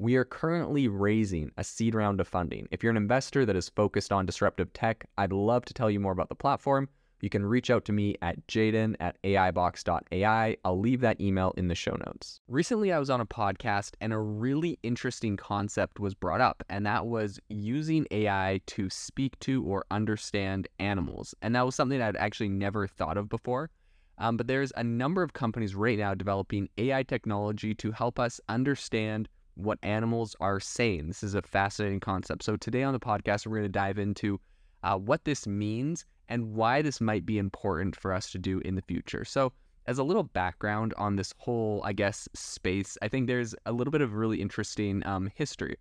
We are currently raising a seed round of funding. If you're an investor that is focused on disruptive tech, I'd love to tell you more about the platform. You can reach out to me at jaeden at aibox.ai. I'll leave that email in the show notes. Recently, I was on a podcast and a really interesting concept was brought up, and that was using AI to speak to or understand animals. And that was something I'd actually never thought of before. Um, but there's a number of companies right now developing AI technology to help us understand what animals are saying. This is a fascinating concept. So, today on the podcast, we're going to dive into uh, what this means and why this might be important for us to do in the future. So, as a little background on this whole, I guess, space, I think there's a little bit of really interesting um, history.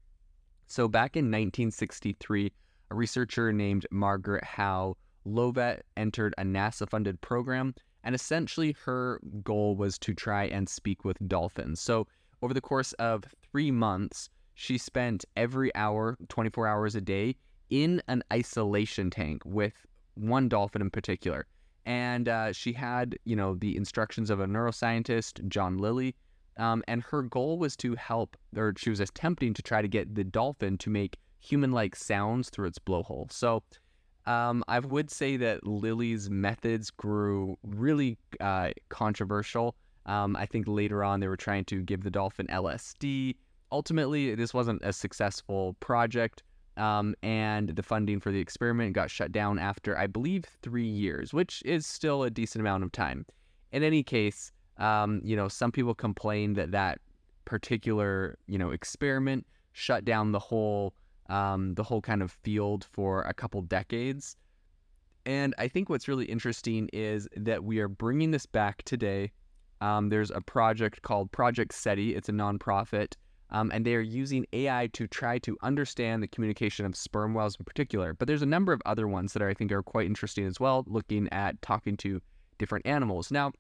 So, back in 1963, a researcher named Margaret Howe Lovatt entered a NASA funded program, and essentially her goal was to try and speak with dolphins. So, over the course of three months, she spent every hour, 24 hours a day, in an isolation tank with one dolphin in particular. And uh, she had, you know, the instructions of a neuroscientist, John Lilly. Um, and her goal was to help, or she was attempting to try to get the dolphin to make human like sounds through its blowhole. So um, I would say that Lilly's methods grew really uh, controversial. Um, I think later on they were trying to give the dolphin LSD. Ultimately, this wasn't a successful project, um, and the funding for the experiment got shut down after, I believe, three years, which is still a decent amount of time. In any case, um, you know, some people complained that that particular, you know, experiment shut down the whole, um, the whole kind of field for a couple decades. And I think what's really interesting is that we are bringing this back today um, there's a project called Project CETI. It's a nonprofit, um, and they are using AI to try to understand the communication of sperm whales in particular. But there's a number of other ones that I think are quite interesting as well, looking at talking to different animals. Now,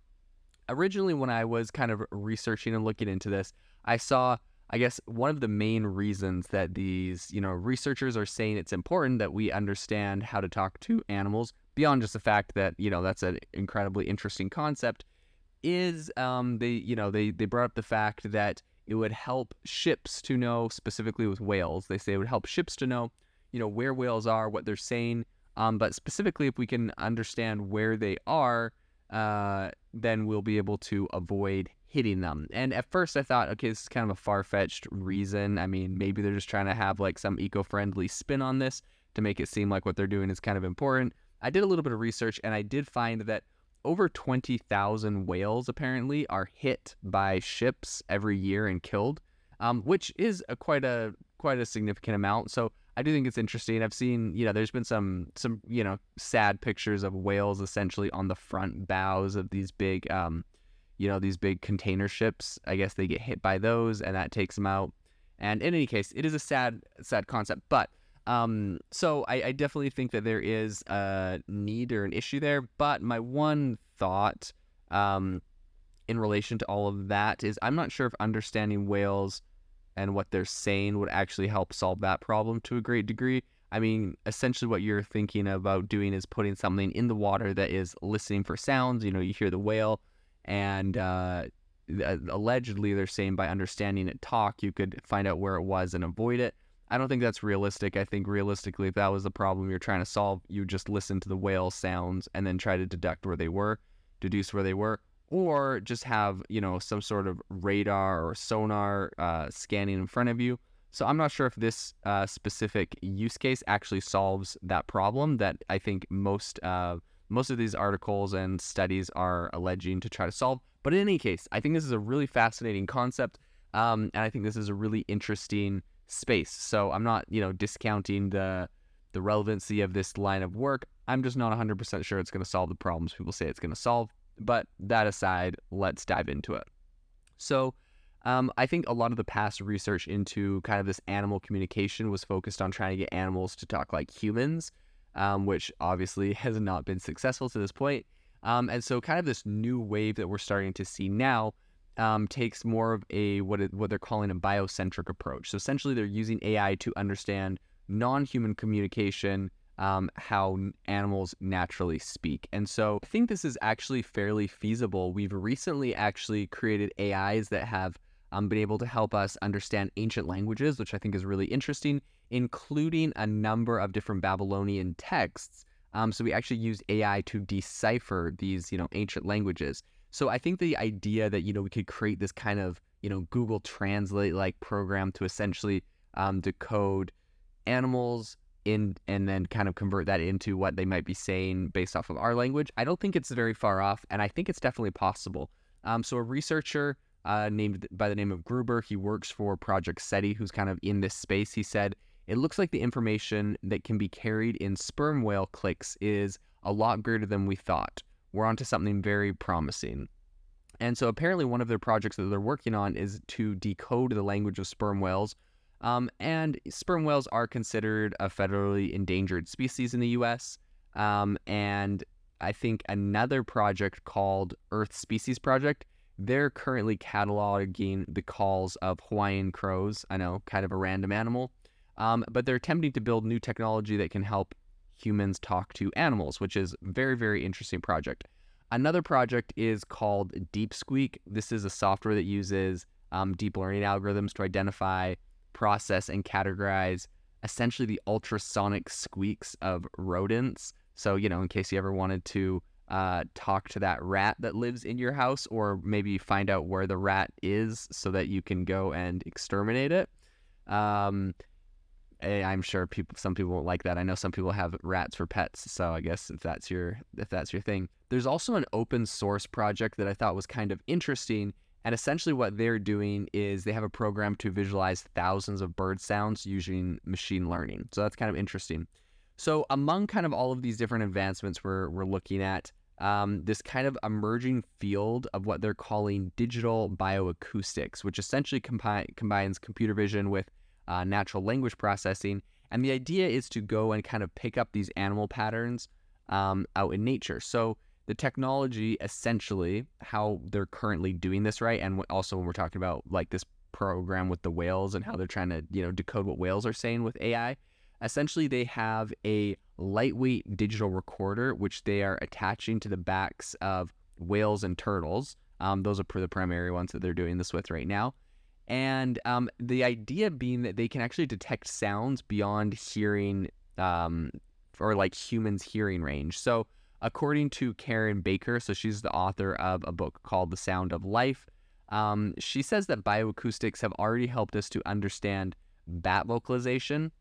originally, when I was kind of researching and looking into this, I saw, I guess, one of the main reasons that these, you know, researchers are saying it's important that we understand how to talk to animals beyond just the fact that, you know, that's an incredibly interesting concept is um, they you know they they brought up the fact that it would help ships to know specifically with whales. They say it would help ships to know you know where whales are, what they're saying. Um, but specifically, if we can understand where they are, uh, then we'll be able to avoid hitting them. And at first, I thought, okay, this is kind of a far fetched reason. I mean, maybe they're just trying to have like some eco friendly spin on this to make it seem like what they're doing is kind of important. I did a little bit of research and I did find that over 20,000 whales apparently are hit by ships every year and killed, um, which is a quite a quite a significant amount. So I do think it's interesting. I've seen, you know, there's been some some you know sad pictures of whales essentially on the front bows of these big, um, you know, these big container ships. I guess they get hit by those, and that takes them out. And in any case, it is a sad sad concept, but um, so I, I, definitely think that there is a need or an issue there. But my one thought um, in relation to all of that is I'm not sure if understanding whales and what they're saying would actually help solve that problem to a great degree. I mean, essentially, what you're thinking about doing is putting something in the water that is listening for sounds. You know, you hear the whale, and uh, allegedly, they're saying by understanding it talk, you could find out where it was and avoid it. I don't think that's realistic. I think realistically, if that was the problem you're trying to solve, you just listen to the whale sounds and then try to deduct where they were, deduce where they were, or just have you know some sort of radar or sonar uh, scanning in front of you. So I'm not sure if this uh, specific use case actually solves that problem that I think most uh, most of these articles and studies are alleging to try to solve. But in any case, I think this is a really fascinating concept, um, and I think this is a really interesting space. So I'm not, you know, discounting the the relevancy of this line of work. I'm just not 100% sure it's going to solve the problems people say it's going to solve. But that aside, let's dive into it. So, um, I think a lot of the past research into kind of this animal communication was focused on trying to get animals to talk like humans, um, which obviously has not been successful to this point. Um, and so, kind of this new wave that we're starting to see now um, takes more of a what it, what they're calling a biocentric approach. So essentially, they're using AI to understand non-human communication, um, how animals naturally speak. And so, I think this is actually fairly feasible. We've recently actually created AIs that have um, been able to help us understand ancient languages, which I think is really interesting, including a number of different Babylonian texts. Um, so we actually use AI to decipher these, you know, ancient languages. So I think the idea that you know we could create this kind of you know Google Translate like program to essentially um, decode animals in and then kind of convert that into what they might be saying based off of our language. I don't think it's very far off, and I think it's definitely possible. Um, so a researcher uh, named by the name of Gruber, he works for Project CETI, who's kind of in this space. He said it looks like the information that can be carried in sperm whale clicks is a lot greater than we thought we're onto something very promising. And so apparently, one of their projects that they're working on is to decode the language of sperm whales. Um, and sperm whales are considered a federally endangered species in the US. Um, and I think another project called Earth Species Project, they're currently cataloging the calls of Hawaiian crows. I know, kind of a random animal. Um, but they're attempting to build new technology that can help humans talk to animals, which is very, very interesting project. Another project is called DeepSqueak. This is a software that uses um, deep learning algorithms to identify, process, and categorize essentially the ultrasonic squeaks of rodents. So, you know, in case you ever wanted to uh, talk to that rat that lives in your house, or maybe find out where the rat is so that you can go and exterminate it. Um, I'm sure people some people like that. I know some people have rats for pets, so I guess if that's your if that's your thing. There's also an open source project that I thought was kind of interesting, and essentially what they're doing is they have a program to visualize thousands of bird sounds using machine learning. So that's kind of interesting. So among kind of all of these different advancements we're we're looking at, um, this kind of emerging field of what they're calling digital bioacoustics, which essentially combines computer vision with uh, natural language processing. And the idea is to go and kind of pick up these animal patterns um, out in nature. So the technology, essentially, how they're currently doing this, right? And also when we're talking about like this program with the whales and how they're trying to, you know, decode what whales are saying with AI, essentially they have a lightweight digital recorder which they are attaching to the backs of whales and turtles. Um, those are the primary ones that they're doing this with right now. And um, the idea being that they can actually detect sounds beyond hearing um, or like humans' hearing range. So, according to Karen Bakker, so she's the author of a book called The Sound of Life, um, she says that bioacoustics have already helped us to understand bat vocalization.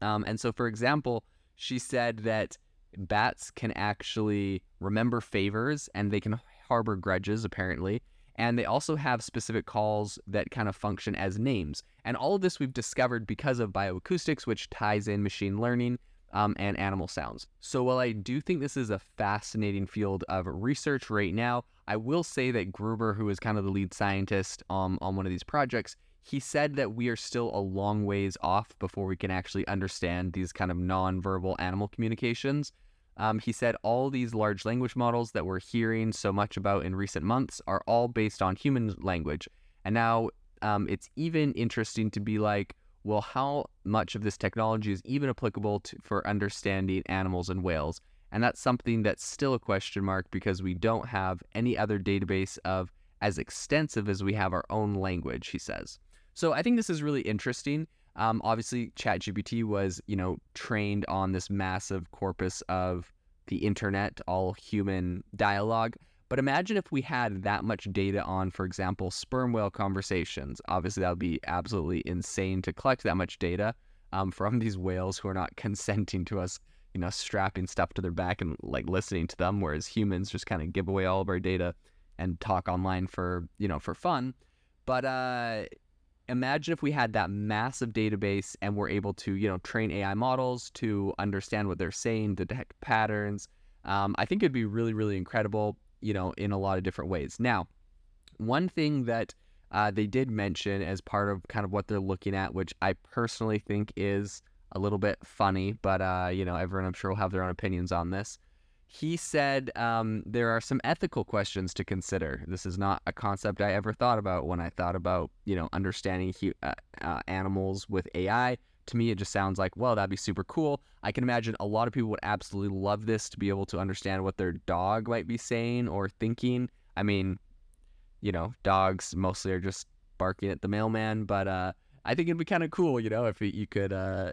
Um, and so, for example, she said that bats can actually remember favors and they can harbor grudges, apparently and they also have specific calls that kind of function as names. And all of this we've discovered because of bioacoustics, which ties in machine learning um, and animal sounds. So while I do think this is a fascinating field of research right now, I will say that Gruber, who is kind of the lead scientist um, on one of these projects, he said that we are still a long ways off before we can actually understand these kind of non-verbal animal communications. Um, he said all these large language models that we're hearing so much about in recent months are all based on human language. And now um, it's even interesting to be like, well, how much of this technology is even applicable to, for understanding animals and whales? And that's something that's still a question mark because we don't have any other database of as extensive as we have our own language, he says. So I think this is really interesting. Um, obviously, ChatGPT was, you know, trained on this massive corpus of the internet, all human dialogue. But imagine if we had that much data on, for example, sperm whale conversations. Obviously, that would be absolutely insane to collect that much data um, from these whales who are not consenting to us, you know, strapping stuff to their back and like listening to them, whereas humans just kind of give away all of our data and talk online for, you know, for fun. But uh, imagine if we had that massive database and we're able to, you know, train AI models to understand what they're saying, detect patterns. Um, I think it'd be really, really incredible you know, in a lot of different ways. Now, one thing that uh, they did mention as part of kind of what they're looking at, which I personally think is a little bit funny, but uh, you know, everyone I'm sure will have their own opinions on this. He said um, there are some ethical questions to consider. This is not a concept I ever thought about when I thought about you know understanding hu- uh, uh animals with AI to me, it just sounds like, well, that'd be super cool. I can imagine a lot of people would absolutely love this to be able to understand what their dog might be saying or thinking. I mean, you know, dogs mostly are just barking at the mailman, but uh, I think it'd be kind of cool, you know, if you could. Uh,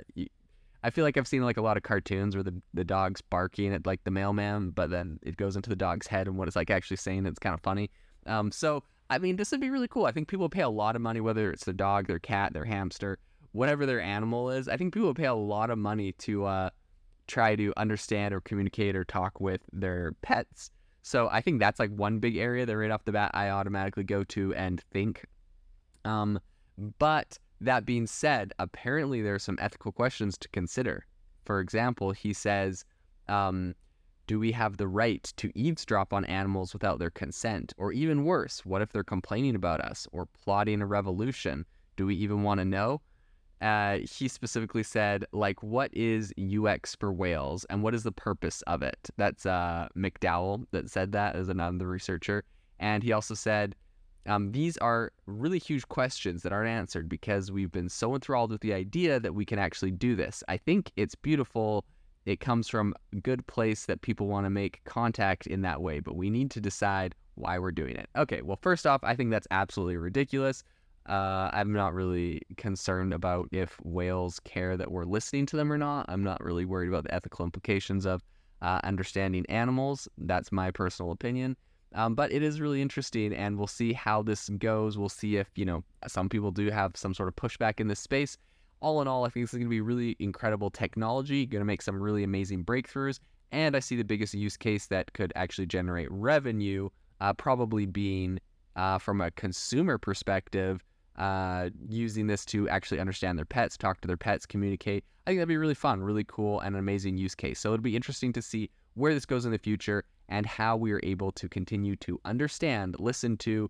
I feel like I've seen like a lot of cartoons where the the dog's barking at like the mailman, but then it goes into the dog's head and what it's like actually saying. It's kind of funny. Um, so I mean, this would be really cool. I think people pay a lot of money, whether it's their dog, their cat, their hamster, whatever their animal is. I think people pay a lot of money to uh, try to understand or communicate or talk with their pets. So I think that's like one big area that right off the bat I automatically go to and think. Um, but that being said, apparently there are some ethical questions to consider. For example, he says, um, do we have the right to eavesdrop on animals without their consent? Or even worse, what if they're complaining about us or plotting a revolution? Do we even want to know? uh, he specifically said, like, what is UX for whales and what is the purpose of it? That's uh, McDowell that said that as another researcher. And he also said, um, these are really huge questions that aren't answered because we've been so enthralled with the idea that we can actually do this. I think it's beautiful. It comes from a good place that people want to make contact in that way, but we need to decide why we're doing it. Okay, well, first off, I think that's absolutely ridiculous. Uh, I'm not really concerned about if whales care that we're listening to them or not. I'm not really worried about the ethical implications of uh, understanding animals. That's my personal opinion. Um, but it is really interesting, and we'll see how this goes. We'll see if, you know, some people do have some sort of pushback in this space. All in all, I think this is going to be really incredible technology, going to make some really amazing breakthroughs. And I see the biggest use case that could actually generate revenue uh, probably being uh, from a consumer perspective uh, using this to actually understand their pets, talk to their pets, communicate. I think that'd be really fun, really cool, and an amazing use case. So it'll be interesting to see where this goes in the future and how we are able to continue to understand, listen to,